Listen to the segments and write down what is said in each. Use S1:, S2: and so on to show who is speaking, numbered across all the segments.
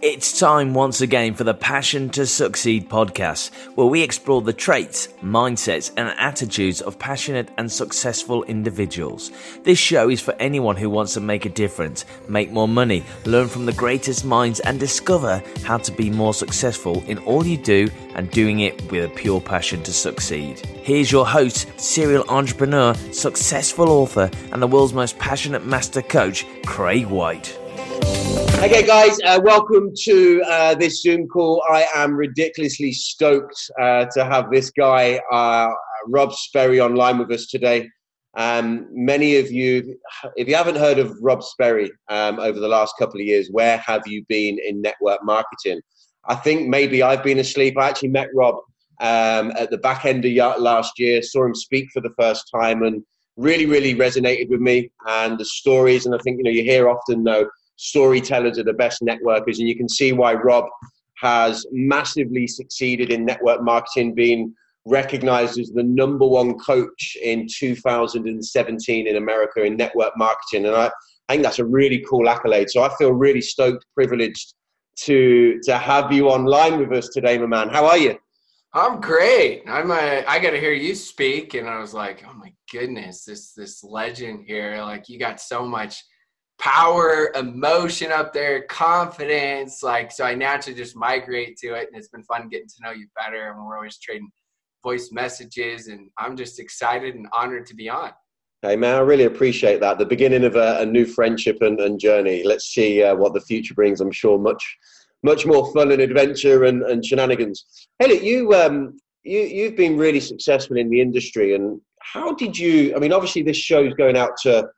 S1: It's time once again for the Passion to Succeed podcast, where we explore the traits, mindsets, and attitudes of passionate and successful individuals. This show is for anyone who wants to make a difference, make more money, learn from the greatest minds, and discover how to be more successful in all you do and doing it with a pure passion to succeed. Here's your host, serial entrepreneur, successful author, and the world's most passionate master coach, Craig White.
S2: Okay, guys, uh, welcome to uh, this Zoom call. I am ridiculously stoked uh, to have this guy, uh, Rob Sperry, online with us today. Um, many of you, if you haven't heard of Rob Sperry um, over the last couple of years, where have you been in network marketing? I think maybe I've been asleep. I actually met Rob um, at the back end of last year, saw him speak for the first time, and really, really resonated with me and the stories. And I think you know you hear often though storytellers are the best networkers. And you can see why Rob has massively succeeded in network marketing, being recognized as the number one coach in 2017 in America in network marketing. And I, I think that's a really cool accolade. So I feel really stoked, privileged to to have you online with us today, my man. How are you?
S3: I'm great. I'm a, I got to hear you speak, and I was like, oh my goodness, this this legend here. Like you got so much power, emotion up there, confidence. Like, so I naturally just migrate to it. And it's been fun getting to know you better. And we're always trading voice messages. And I'm just excited and honored to be on.
S2: Hey, man, I really appreciate that. The beginning of a, a new friendship and, and, journey. Let's see uh, what the future brings. I'm sure much, much more fun and adventure and, and shenanigans. Hey, you, um, you, you've been really successful in the industry. And how did you, I mean, obviously, this show is going out to,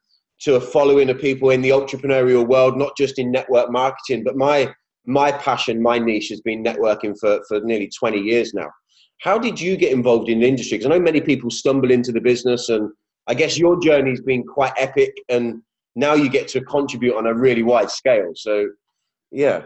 S2: to a following of people in the entrepreneurial world, not just in network marketing. But my my passion, my niche has been networking for, for nearly 20 years now. How did you get involved in the industry? Because I know many people stumble into the business, and I guess your journey's been quite epic, and now you get to contribute on a really wide scale. So, yeah.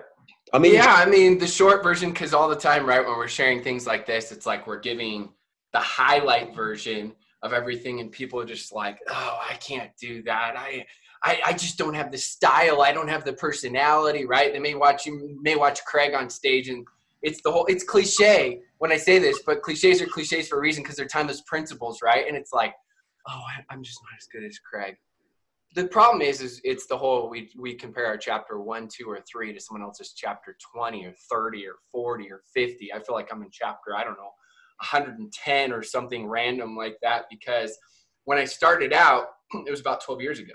S3: I mean, yeah, I mean, the short version, because all the time, right, when we're sharing things like this, it's like we're giving the highlight version of everything and people are just like oh i can't do that i I, I just don't have the style. I don't have the personality, right? They may watch you may watch Craig on stage and it's the whole it's cliche when I say this, but cliches are cliches for a reason because they're timeless principles, right? And it's like, oh, I, I'm just not as good as Craig. The problem is, is it's the whole we we compare our chapter one, two, or three to someone else's chapter twenty or thirty or forty or fifty. I feel like I'm in chapter I don't know 110 or something random like that because when I started out, it was about 12 years ago.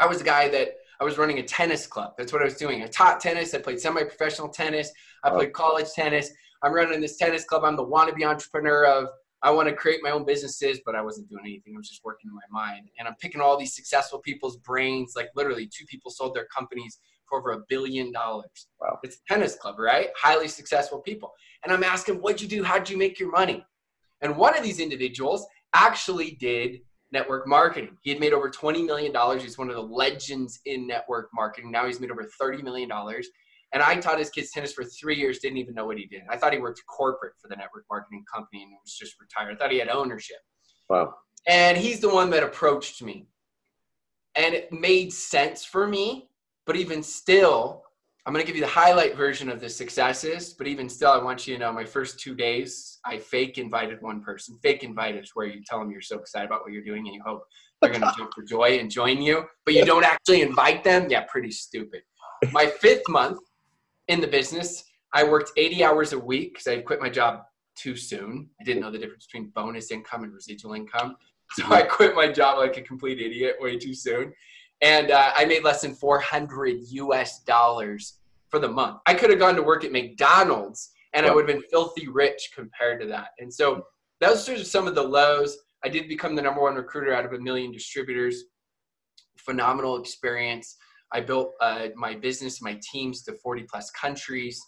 S3: I was a guy that I was running a tennis club. That's what I was doing. I taught tennis. I played semi-professional tennis. I played college tennis. I'm running this tennis club. I'm the wannabe entrepreneur of I want to create my own businesses, but I wasn't doing anything. I was just working in my mind. And I'm picking all these successful people's brains. Like literally, two people sold their companies for over a billion dollars. Wow. It's a tennis club, right? Highly successful people. And I'm asking, what'd you do? How'd you make your money? And one of these individuals actually did network marketing. He had made over $20 million. He's one of the legends in network marketing. Now he's made over $30 million. And I taught his kids tennis for three years, didn't even know what he did. I thought he worked corporate for the network marketing company and was just retired. I thought he had ownership.
S2: Wow.
S3: And he's the one that approached me. And it made sense for me but even still, I'm going to give you the highlight version of the successes. But even still, I want you to know my first two days, I fake invited one person. Fake invited is where you tell them you're so excited about what you're doing and you hope they're going to jump for joy and join you, but you don't actually invite them. Yeah, pretty stupid. My fifth month in the business, I worked 80 hours a week because I quit my job too soon. I didn't know the difference between bonus income and residual income. So I quit my job like a complete idiot way too soon and uh, I made less than 400 US dollars for the month. I could have gone to work at McDonald's and I would have been filthy rich compared to that. And so those are some of the lows. I did become the number one recruiter out of a million distributors. Phenomenal experience. I built uh, my business, my teams to 40 plus countries.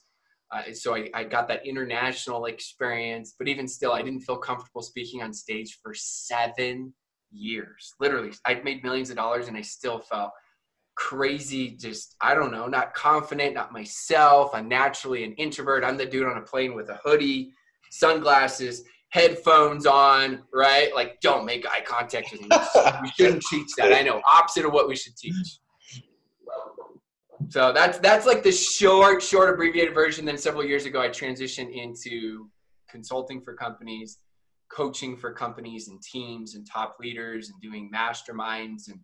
S3: Uh, so I, I, got that international experience, but even still, I didn't feel comfortable speaking on stage for seven years. Literally, I'd made millions of dollars and I still felt crazy, just, I don't know, not confident, not myself. I'm naturally an introvert. I'm the dude on a plane with a hoodie, sunglasses, headphones on, right? Like, don't make eye contact with me. we shouldn't teach that. I know, opposite of what we should teach. So that's that's like the short, short abbreviated version. Then several years ago, I transitioned into consulting for companies, coaching for companies and teams and top leaders, and doing masterminds and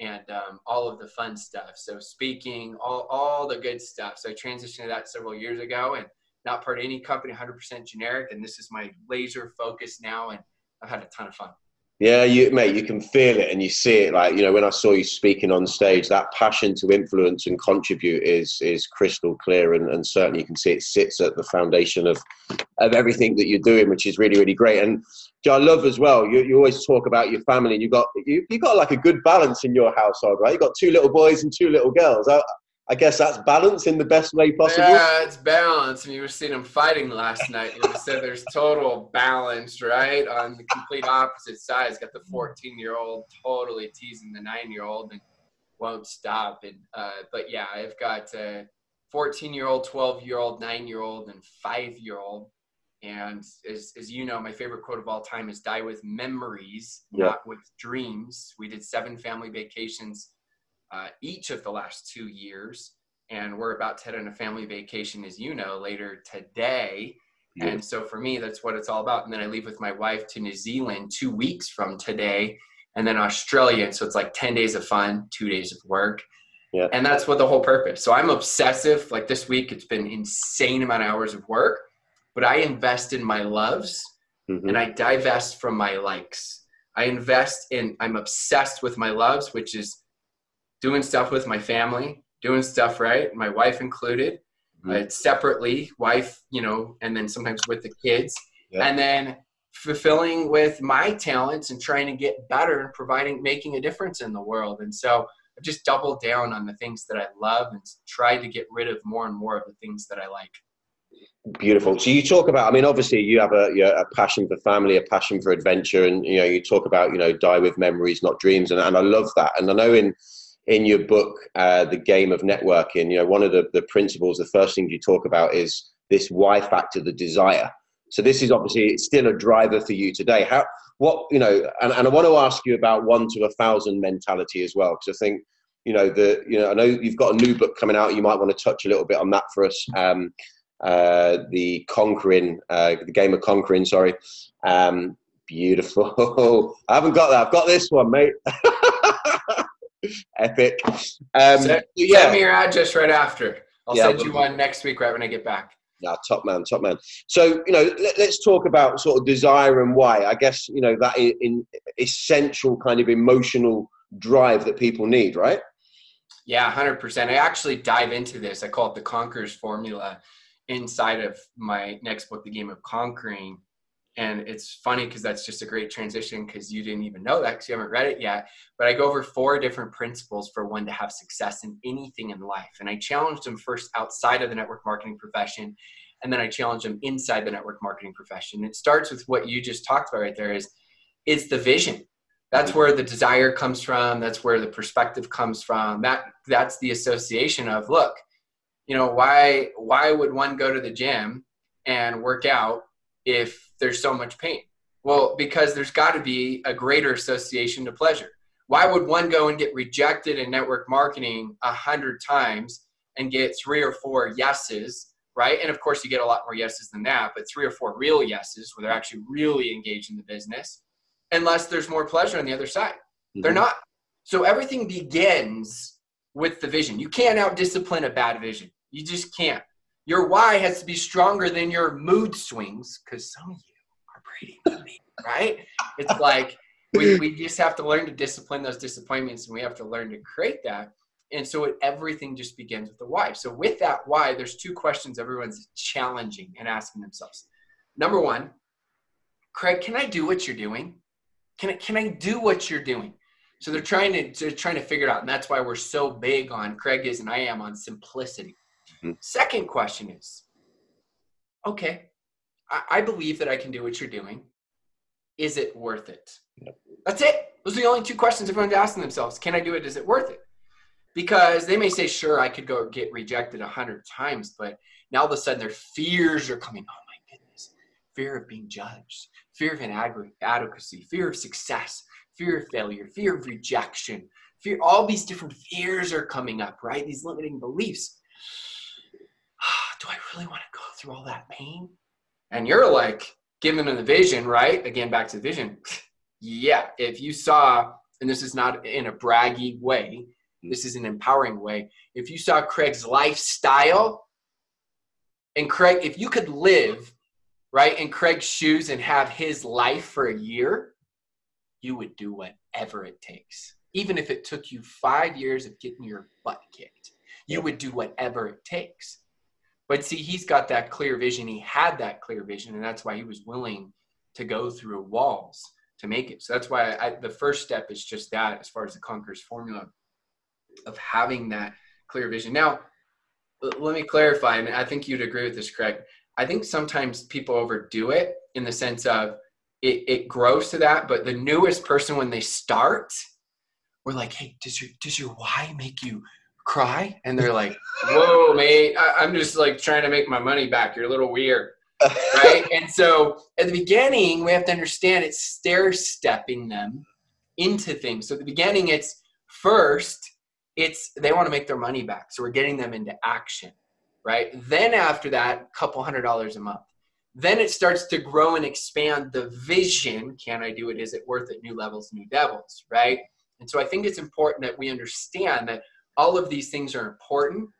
S3: and um, all of the fun stuff. So speaking, all all the good stuff. So I transitioned to that several years ago, and not part of any company, 100% generic. And this is my laser focus now, and I've had a ton of fun.
S2: Yeah, you mate, you can feel it and you see it. Like you know, when I saw you speaking on stage, that passion to influence and contribute is is crystal clear, and, and certainly you can see it sits at the foundation of of everything that you're doing, which is really really great. And I love as well. You, you always talk about your family, and you got you you got like a good balance in your household, right? You got two little boys and two little girls. I, I guess that's balance in the best way possible.
S3: Yeah, it's balance. And you were seeing them fighting last night. You said there's total balance, right? On the complete opposite sides. Got the 14 year old totally teasing the nine year old and won't stop. And uh, but yeah, I've got a 14 year old, 12 year old, nine year old, and five year old. And as, as you know, my favorite quote of all time is die with memories, yeah. not with dreams. We did seven family vacations uh, each of the last two years. And we're about to head on a family vacation, as you know, later today. Yeah. And so for me, that's what it's all about. And then I leave with my wife to New Zealand two weeks from today, and then Australia. And so it's like 10 days of fun, two days of work. Yeah. And that's what the whole purpose. So I'm obsessive. Like this week, it's been insane amount of hours of work, but I invest in my loves mm-hmm. and I divest from my likes. I invest in, I'm obsessed with my loves, which is doing stuff with my family, doing stuff right, my wife included, mm-hmm. uh, separately, wife, you know, and then sometimes with the kids, and then fulfilling with my talents and trying to get better and providing, making a difference in the world. And so I've just doubled down on the things that I love and tried to get rid of more and more of the things that I like.
S2: Beautiful. So you talk about, I mean, obviously you have a, you know, a passion for family, a passion for adventure, and you know, you talk about, you know, die with memories, not dreams, and, and I love that. And I know in in your book, uh, The Game of Networking, you know, one of the, the principles, the first thing you talk about is this why factor, the desire. So this is obviously still a driver for you today. How, what, you know, and, and I want to ask you about one to a thousand mentality as well, because I think, you know, the, you know, I know you've got a new book coming out. You might want to touch a little bit on that for us. Um, uh, the conquering, uh, the game of conquering, sorry. Um, beautiful. I haven't got that. I've got this one, mate. Epic. Um,
S3: send, yeah. send me your address right after. I'll yeah, send you one next week right when I get back.
S2: Yeah, top man, top man. So you know, let, us talk about sort of desire and why. I guess you know that in, in essential kind of emotional drive that people need, right?
S3: Yeah, hundred percent. I actually dive into this. I call it the Conquerors Formula inside of my next book, The Game of Conquering and it's funny because that's just a great transition because you didn't even know that because you haven't read it yet. But I go over four different principles for one to have success in anything in life. And I challenged them first outside of the network marketing profession. And then I challenge them inside the network marketing profession. It starts with what you just talked about right there is it's the vision. That's where the desire comes from. That's where the perspective comes from. That that's the association of look, you know, why why would one go to the gym and work out if there's so much pain? Well, because there's got to be a greater association to pleasure. Why would one go and get rejected in network marketing a hundred times and get three or four yeses, right? And of course, you get a lot more yeses than that, but three or four real yeses where they're actually really engaged in the business, unless there's more pleasure on the other side. Mm-hmm. They're not. So everything begins with the vision. You can't out discipline a bad vision. You just can't. Your why has to be stronger than your mood swings because some of you are Brady moody, right? It's like we, we just have to learn to discipline those disappointments and we have to learn to create that. And so it, everything just begins with the why. So with that why, there's two questions everyone's challenging and asking themselves. Number one, Craig, can I do what you're doing? Can I, can I do what you're doing? So they're trying to they're trying to figure it out, and that's why we're so big on Craig is and I am on simplicity. Mm-hmm. Second question is okay, I, I, believe that I can do what you're doing. Is it worth it? Yep. That's it. Those are the only two questions everyone's asking themselves. Can I do it? Is it worth it? Because they may say, sure, I could go get rejected a hundred times, but now all of a sudden their fears are coming. Oh my goodness. Fear of being judged, fear of inadequacy, fear of success, fear of failure, fear of rejection, fear, all these different fears are coming up, right? These limiting beliefs. I really want to go through all that pain? And you're like, given them the vision, right? Again, back to the vision. yeah, if you saw, and this is not in a braggy way, this is an empowering way. If you saw Craig's lifestyle, and Craig, if you could live right in Craig's shoes and have his life for a year, you would do whatever it takes. Even if it took you five years of getting your butt kicked, you would do whatever it takes. But see, he's got that clear vision. He had that clear vision, and that's why he was willing to go through walls to make it. So that's why I, the first step is just that, as far as the Conquerors formula of having that clear vision. Now, let me clarify, and I think you'd agree with this, Craig. I think sometimes people overdo it in the sense of it, it grows to that, but the newest person when they start, we're like, hey, does your does your why make you cry? And they're like, whoa, mate, I, I'm just like trying to make my money back. You're a little weird. right? And so at the beginning, we have to understand it's stair stepping them into things. So at the beginning, it's first, it's they want to make their money back. So we're getting them into action, right? Then after that, a couple hundred dollars a month. Then it starts to grow and expand the vision. Can I do it? Is it worth it? New levels, new devils, right? And so I think it's important that we understand that all of these things are important,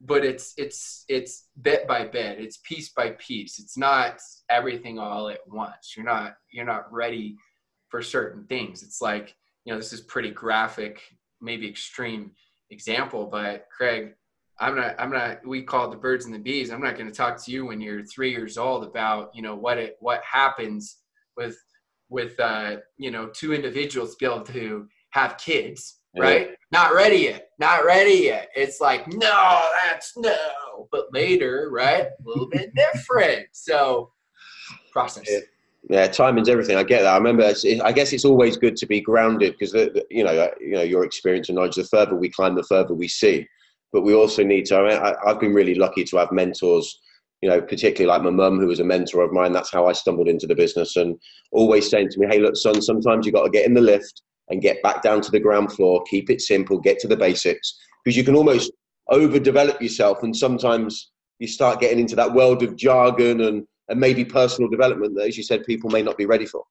S3: but it's it's it's bit by bit. It's piece by piece. It's not everything all at once. You're not you're not ready for certain things. It's like, you know, this is pretty graphic maybe extreme example, but Craig, I'm not, I'm not, we call it the birds and the bees. I'm not going to talk to you when you're three years old about, you know, what it, what happens with, with, uh, you know, two individuals to be able to have kids, yeah. right? Not ready yet. Not ready yet. It's like, no, that's no. But later, right? A little bit different. So process.
S2: Yeah yeah, timing's everything. I get that. I remember. I guess it's always good to be grounded because you know, uh, you know, your experience and knowledge. The further we climb, the further we see. But we also need to. I mean, I, I've been really lucky to have mentors. You know, particularly like my mum, who was a mentor of mine. That's how I stumbled into the business, and always saying to me, "Hey, look, son. Sometimes you got to get in the lift and get back down to the ground floor. Keep it simple. Get to the basics because you can almost overdevelop yourself, and sometimes you start getting into that world of jargon and and maybe personal development that, as you said, people may not be ready for.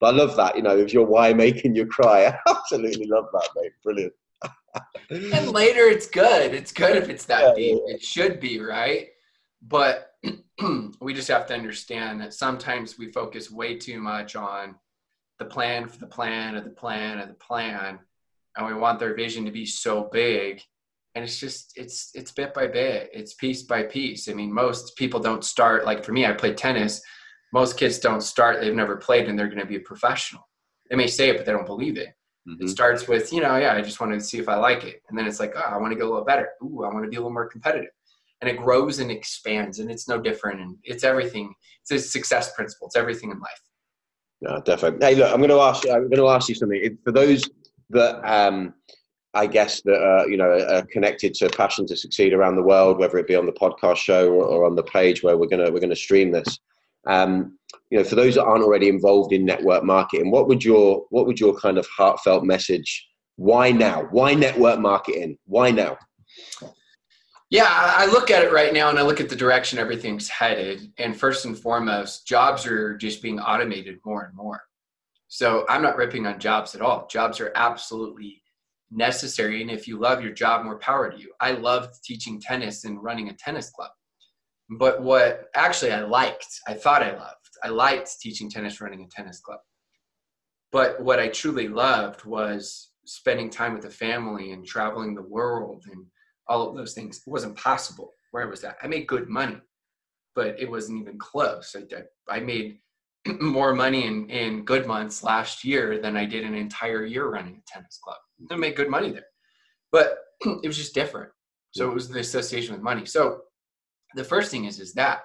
S2: But I love that, you know, if you're why making you cry, I absolutely love that, mate. Brilliant.
S3: and later it's good. It's good if it's that yeah, deep. Yeah. It should be, right? But we just have to understand that sometimes we focus way too much on the plan for the plan of the plan of the plan. And we want their vision to be so big. And it's just it's it's bit by bit. It's piece by piece. I mean most people don't start like for me i play tennis. Most kids don't start they've never played and they're going to be a professional. They may say it but they don't believe it. Mm-hmm. it starts with you know yeah i just want to see if i like it. And then it's like oh i want to get a little better. Ooh i want to be a little more competitive. And it grows and expands and it's no different and it's everything. It's a success principle. It's everything in life
S2: no definitely hey look i'm going to ask i'm going to ask you something for those that um I guess that uh, you know are connected to Passion to Succeed around the world, whether it be on the podcast show or, or on the page where we're gonna we're gonna stream this. Um, you know, for those that aren't already involved in network marketing, what would your what would your kind of heartfelt message? Why now? Why network marketing? Why now?
S3: Yeah, I look at it right now and I look at the direction everything's headed. And first and foremost, jobs are just being automated more and more. So I'm not ripping on jobs at all. Jobs are absolutely necessary. And if you love your job, more power to you. I loved teaching tennis and running a tennis club. But what actually I liked, I thought I loved, I liked teaching tennis, running a tennis club. But what I truly loved was spending time with the family and traveling the world and all of those things. It wasn't possible where was at. I made good money, but it wasn't even close. I, I made more money in, in good months last year than I did an entire year running a tennis club I made good money there. But it was just different. So it was the association with money. So the first thing is is that.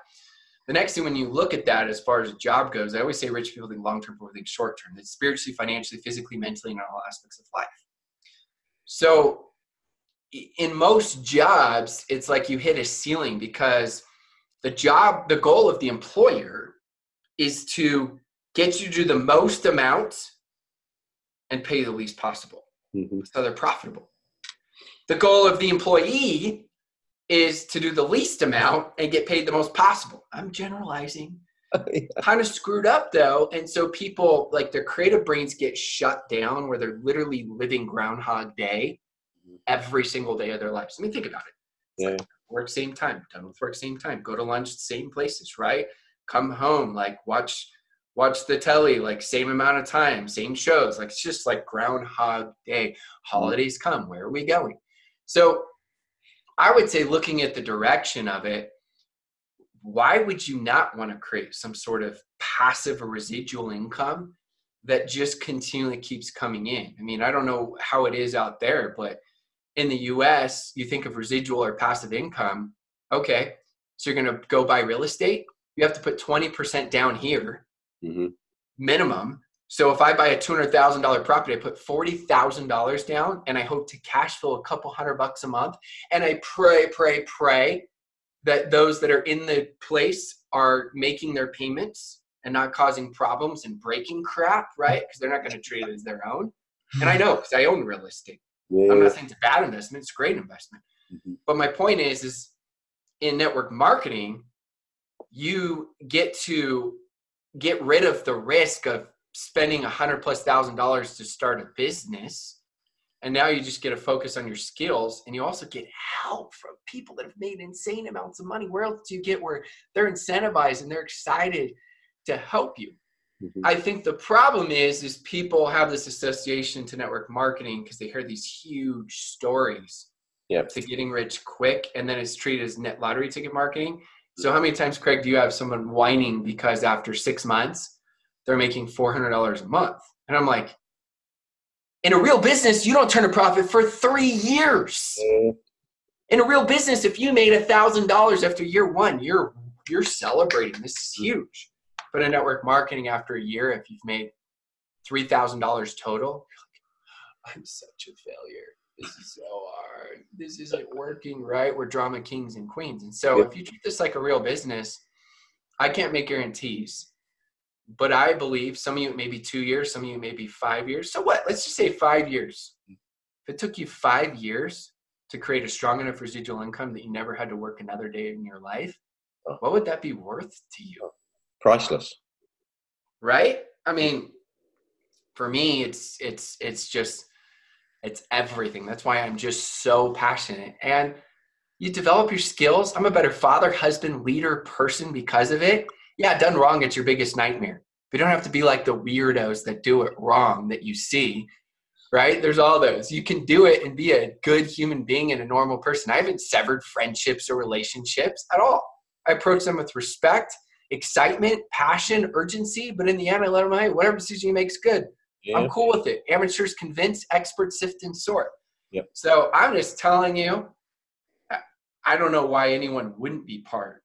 S3: The next thing when you look at that as far as a job goes, I always say rich people think long term, people think short term. It's spiritually, financially, physically, mentally, and all aspects of life. So in most jobs, it's like you hit a ceiling because the job, the goal of the employer is to get you to do the most amount and pay the least possible. mm-hmm. so they're profitable. The goal of the employee is to do the least amount and get paid the most possible. I'm generalizing. yeah. Kind of screwed up though, and so people like their creative brains get shut down where they're literally living Groundhog Day. Every single day of their lives. I mean, think about it. yeah. Like work same time, done with work same time, go to lunch same places, right? Come home, like watch watch the telly like same amount of time, same shows. Like it's just like Groundhog Day. Holidays come, where are we going? So I would say looking at the direction of it, why would you not want to create some sort of passive or residual income that just continually keeps coming in? I mean, I don't know how it is out there, but in the US, you think of residual or passive income. Okay, so you're going to go buy real estate. You have to put 20% down here, mm-hmm. minimum. So if I buy a $200,000 property, I put $40,000 down and I hope to cash flow a couple hundred bucks a month. And I pray, pray, pray that those that are in the place are making their payments and not causing problems and breaking crap, right? Because they're not going to treat it as their own. And I know because I own real estate. Yeah. I'm not saying it's a bad investment; it's a great investment. Mm-hmm. But my point is, is in network marketing, you get to get rid of the risk of spending a hundred plus thousand dollars to start a business and now you just get to focus on your skills and you also get help from people that have made insane amounts of money where else do you get where they're incentivized and they're excited to help you mm-hmm. i think the problem is is people have this association to network marketing because they hear these huge stories
S2: yep.
S3: to getting rich quick and then it's treated as net lottery ticket marketing so how many times craig do you have someone whining because after six months they're making $400 a month and i'm like in a real business, you don't turn a profit for three years. Mm. In a real business, if you made a thousand dollars after year one, you're you're celebrating. This is huge. But in network marketing, after a year, if you've made three thousand dollars total, like, I'm such a failure. This is so hard. This isn't working right. We're drama kings and queens. And so, if you treat this like a real business, I can't make guarantees but I believe some of you maybe two years, some of you maybe five years. So what? Let's just say five years. If it took you five years to create a strong enough residual income that you never had to work another day in your life, oh. what would that be worth to you? Oh.
S2: Priceless.
S3: Right? I mean, for me, it's it's it's just it's everything. That's why I'm just so passionate. And you develop your skills. I'm a better father, husband, leader, person because of it yeah, done wrong, it's your biggest nightmare. But you don't have to be like the weirdos that do it wrong that you see, right? There's all those. You can do it and be a good human being and a normal person. I haven't severed friendships or relationships at all. I approach them with respect, excitement, passion, urgency, but in the end, I let them, hey, whatever decision you make is good. I'm cool with it. Amateurs convince, experts sift and sort.
S2: Yep.
S3: So I'm just telling you, I don't know why anyone wouldn't be part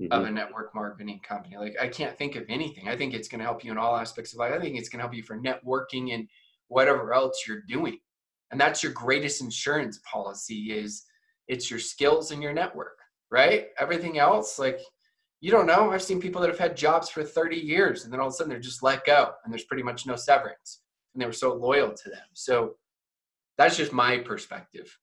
S3: mm-hmm. of a network marketing company. Like I can't think of anything. I think it's going to help you in all aspects of life. I think it's going to help you for networking and whatever else you're doing. And that's your greatest insurance policy is it's your skills and your network, right? Everything else, like you don't know. I've seen people that have had jobs for 30 years and then all of a sudden they're just let go and there's pretty much no severance. And they were so loyal to them. So that's just my perspective.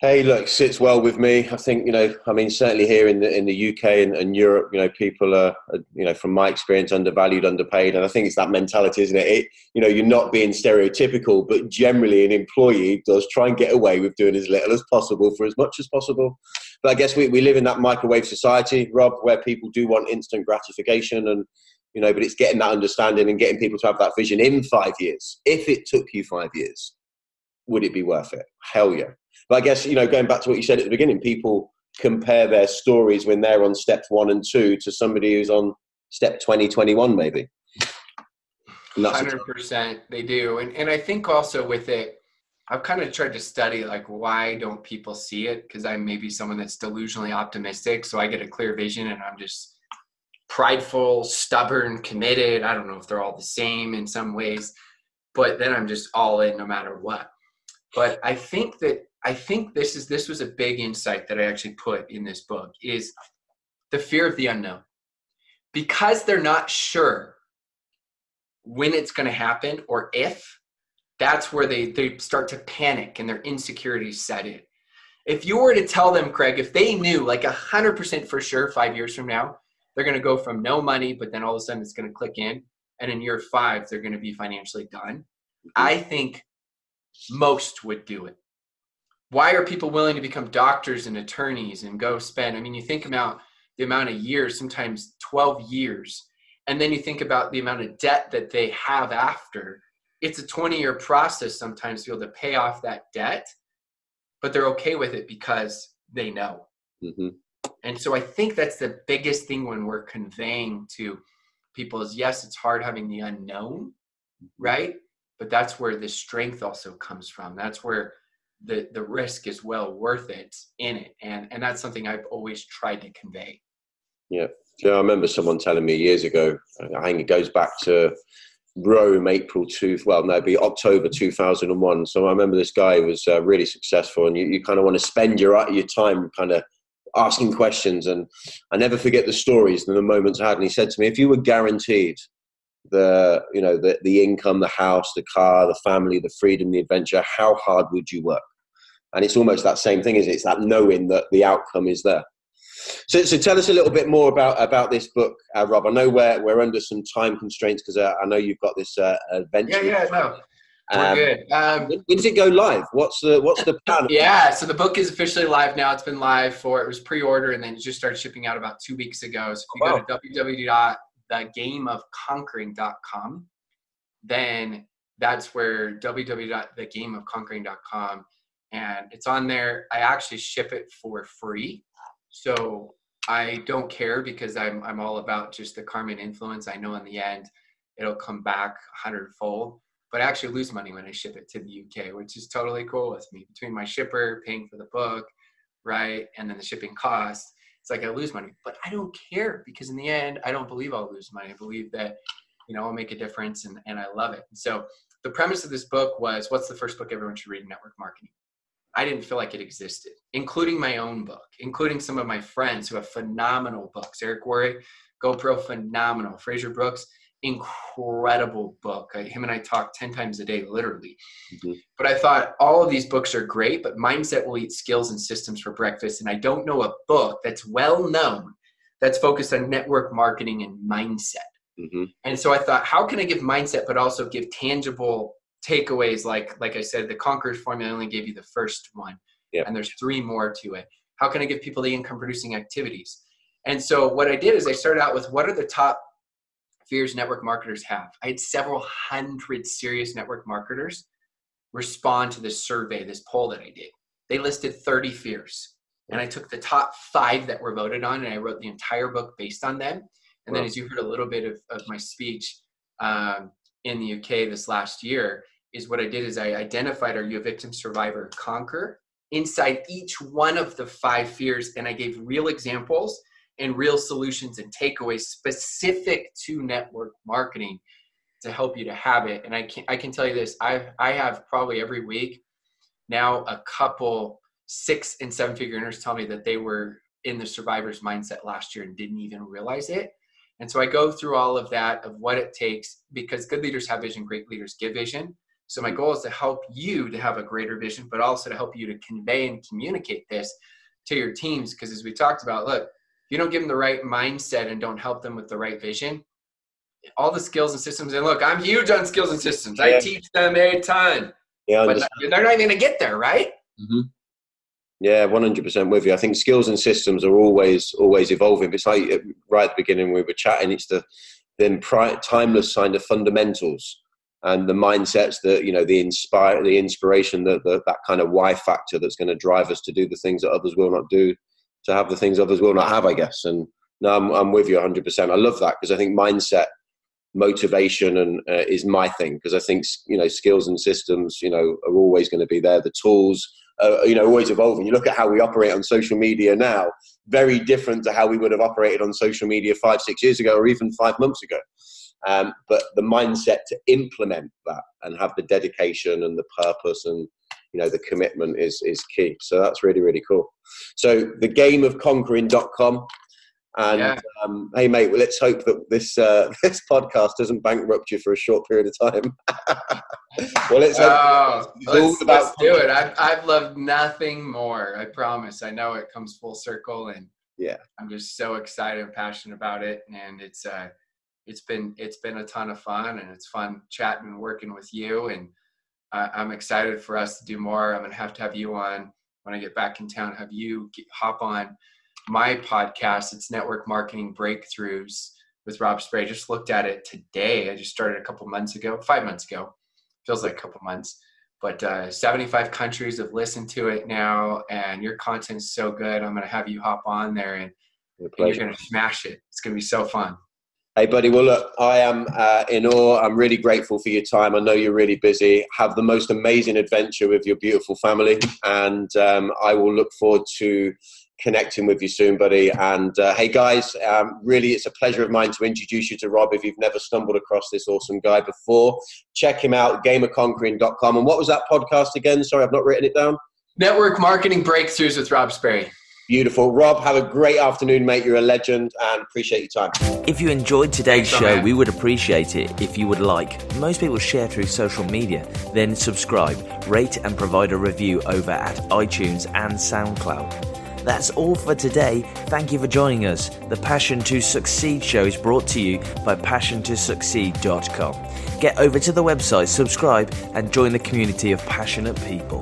S2: Hey, look, sits well with me. I think you know. I mean, certainly here in the in the UK and, and Europe, you know, people are, are, you know, from my experience, undervalued, underpaid, and I think it's that mentality, isn't it? it? You know, you're not being stereotypical, but generally, an employee does try and get away with doing as little as possible for as much as possible. But I guess we, we live in that microwave society, Rob, where people do want instant gratification, and you know, but it's getting that understanding and getting people to have that vision in five years. If it took you five years, would it be worth it? Hell yeah. But I guess, you know, going back to what you said at the beginning, people compare their stories when they're on step one and two to somebody who's on step 20, 21 maybe.
S3: Hundred percent, they do, and and I think also with it, I've kind of tried to study like why don't people see it? Because I'm maybe someone that's delusionally optimistic, so I get a clear vision, and I'm just prideful, stubborn, committed. I don't know if they're all the same in some ways, but then I'm just all in no matter what. But I think that I think this is this was a big insight that I actually put in this book is the fear of the unknown. Because they're not sure when it's going to happen or if, that's where they, they start to panic and their insecurities set in. If you were to tell them, Craig, if they knew like 100% for sure five years from now, they're going to go from no money, but then all of a sudden it's going to click in. And in year five, they're going to be financially done. Mm-hmm. I think most would do it. Why are people willing to become doctors and attorneys and go spend? I mean, you think about the amount of years, sometimes 12 years, and then you think about the amount of debt that they have after it's a 20 year process sometimes to be able to pay off that debt, but they're okay with it because they know. Mm-hmm. And so I think that's the biggest thing when we're conveying to people is yes, it's hard having the unknown, mm-hmm. right? But that's where the strength also comes from. That's where the the risk is well worth it in it. And and that's something I've always tried to convey.
S2: Yeah. So I remember someone telling me years ago, I think it goes back to Rome, April two. Well, no, be October two thousand and one. So I remember this guy was uh, really successful, and you, you kind of want to spend your your time kind of asking questions. And I never forget the stories and the moments I had. And he said to me, "If you were guaranteed the you know the the income, the house, the car, the family, the freedom, the adventure, how hard would you work?" And it's almost that same thing, is it? It's that knowing that the outcome is there. So, so tell us a little bit more about about this book, uh, Rob. I know we're we're under some time constraints because uh, I know you've got this uh, adventure.
S3: Yeah, yeah, no. We're um, good. Um,
S2: when does it go live? What's the what's the plan?
S3: yeah, so the book is officially live now. It's been live for it was pre-order and then it just started shipping out about two weeks ago. So if you wow. go to www.thegameofconquering.com, then that's where www.thegameofconquering.com and it's on there. I actually ship it for free. So I don't care because I'm I'm all about just the karma influence. I know in the end it'll come back hundredfold. But I actually lose money when I ship it to the UK, which is totally cool with me. Between my shipper paying for the book, right, and then the shipping cost, it's like I lose money. But I don't care because in the end, I don't believe I'll lose money. I believe that, you know, I'll make a difference and, and I love it. So the premise of this book was what's the first book everyone should read in network marketing? I didn't feel like it existed, including my own book, including some of my friends who have phenomenal books. Eric Worre, GoPro, phenomenal. Frazer Brookes, incredible book. I, him and I talk 10 times a day, literally. Mm-hmm. But I thought all of these books are great, but Mindset Will Eat Skills and Systems for Breakfast. And I don't know a book that's well known that's focused on network marketing and mindset. Mm-hmm. And so I thought, how can I give mindset, but also give tangible takeaways like like i said the conquerors formula only gave you the first one yep. and there's three more to it. How can i give people the income producing activities? And so what i did is i started out with what are the top fears network marketers have? I had several hundred serious network marketers respond to this survey this poll that i did. They listed 30 fears and i took the top five that were voted on and i wrote the entire book based on them. And then as you heard a little bit of, of my speech um, in the UK this last year is what I did is I identified are you a victim, survivor, conquer inside each one of the five fears, and I gave real examples and real solutions and takeaways specific to network marketing to help you to have it. And I can I can tell you this: I I have probably every week now a couple six and seven figure earners tell me that they were in the survivor's mindset last year and didn't even realize it. And so I go through all of that of what it takes because good leaders have vision, great leaders give vision. So my goal is to help you to have a greater vision, but also to help you to convey and communicate this to your teams. Because as we talked about, look, if you don't give them the right mindset and don't help them with the right vision, all the skills and systems. And look, I'm huge on skills and systems. I teach them a ton. Yeah, but they're not even going to get there, right? Mm-hmm.
S2: Yeah, one hundred percent with you. I think skills and systems are always always evolving. It's like right at the beginning we were chatting. It's the then timeless kind of fundamentals and the mindsets that you know the inspire the inspiration that that kind of why factor that's going to drive us to do the things that others will not do to have the things others will not have i guess and no i'm, I'm with you 100% i love that because i think mindset motivation and uh, is my thing because i think you know skills and systems you know are always going to be there the tools uh, you know always evolving you look at how we operate on social media now very different to how we would have operated on social media five six years ago or even five months ago um, but the mindset to implement that and have the dedication and the purpose and you know the commitment is is key so that's really really cool so the game of conquering.com And
S3: Yeah.
S2: um, hey, mate, well, let's hope that this uh, this podcast doesn't bankrupt you for a short period of time. well, let's.
S3: Oh,
S2: It's all
S3: let's,
S2: about
S3: let's do it. I've, I've loved nothing more. I promise. I know it comes full circle, and
S2: Yeah.
S3: I'm just so excited and passionate about it. And it's uh, it's been it's been a ton of fun, and it's fun chatting and working with you. And uh, I'm excited for us to do more. I'm gonna have to have you on when I get back in town. Have you get, hop on my podcast? It's Network Marketing Breakthroughs with Rob Sperry. I just looked at it today. I just started a couple months ago, five months ago. Feels like a couple months. But uh, 75 countries have listened to it now, and your content's so good. I'm going to have you hop on there, and, and you're going to smash it. It's going to be so fun.
S2: Hey, buddy. Well, look, I am uh, in awe. I'm really grateful for your time. I know you're really busy. Have the most amazing adventure with your beautiful family, and um, I will look forward to connecting with you soon, buddy. And uh, hey, guys, um, really, it's a pleasure of mine to introduce you to Rob. If you've never stumbled across this awesome guy before, check him out, gameofconquering.com. And what was that podcast again? Sorry, I've not written it down.
S3: Network Marketing Breakthroughs with Rob Sperry.
S2: Beautiful. Rob, have a great afternoon, mate. You're a legend and appreciate your time.
S1: If you enjoyed today's
S3: Thanks,
S1: show,
S3: man.
S1: we would appreciate it if you would like. Most people share through social media, then subscribe, rate, and provide a review over at iTunes and SoundCloud. That's all for today. Thank you for joining us. The Passion to Succeed show is brought to you by passiontosucceed.com. Get over to the website, subscribe, and join the community of passionate people.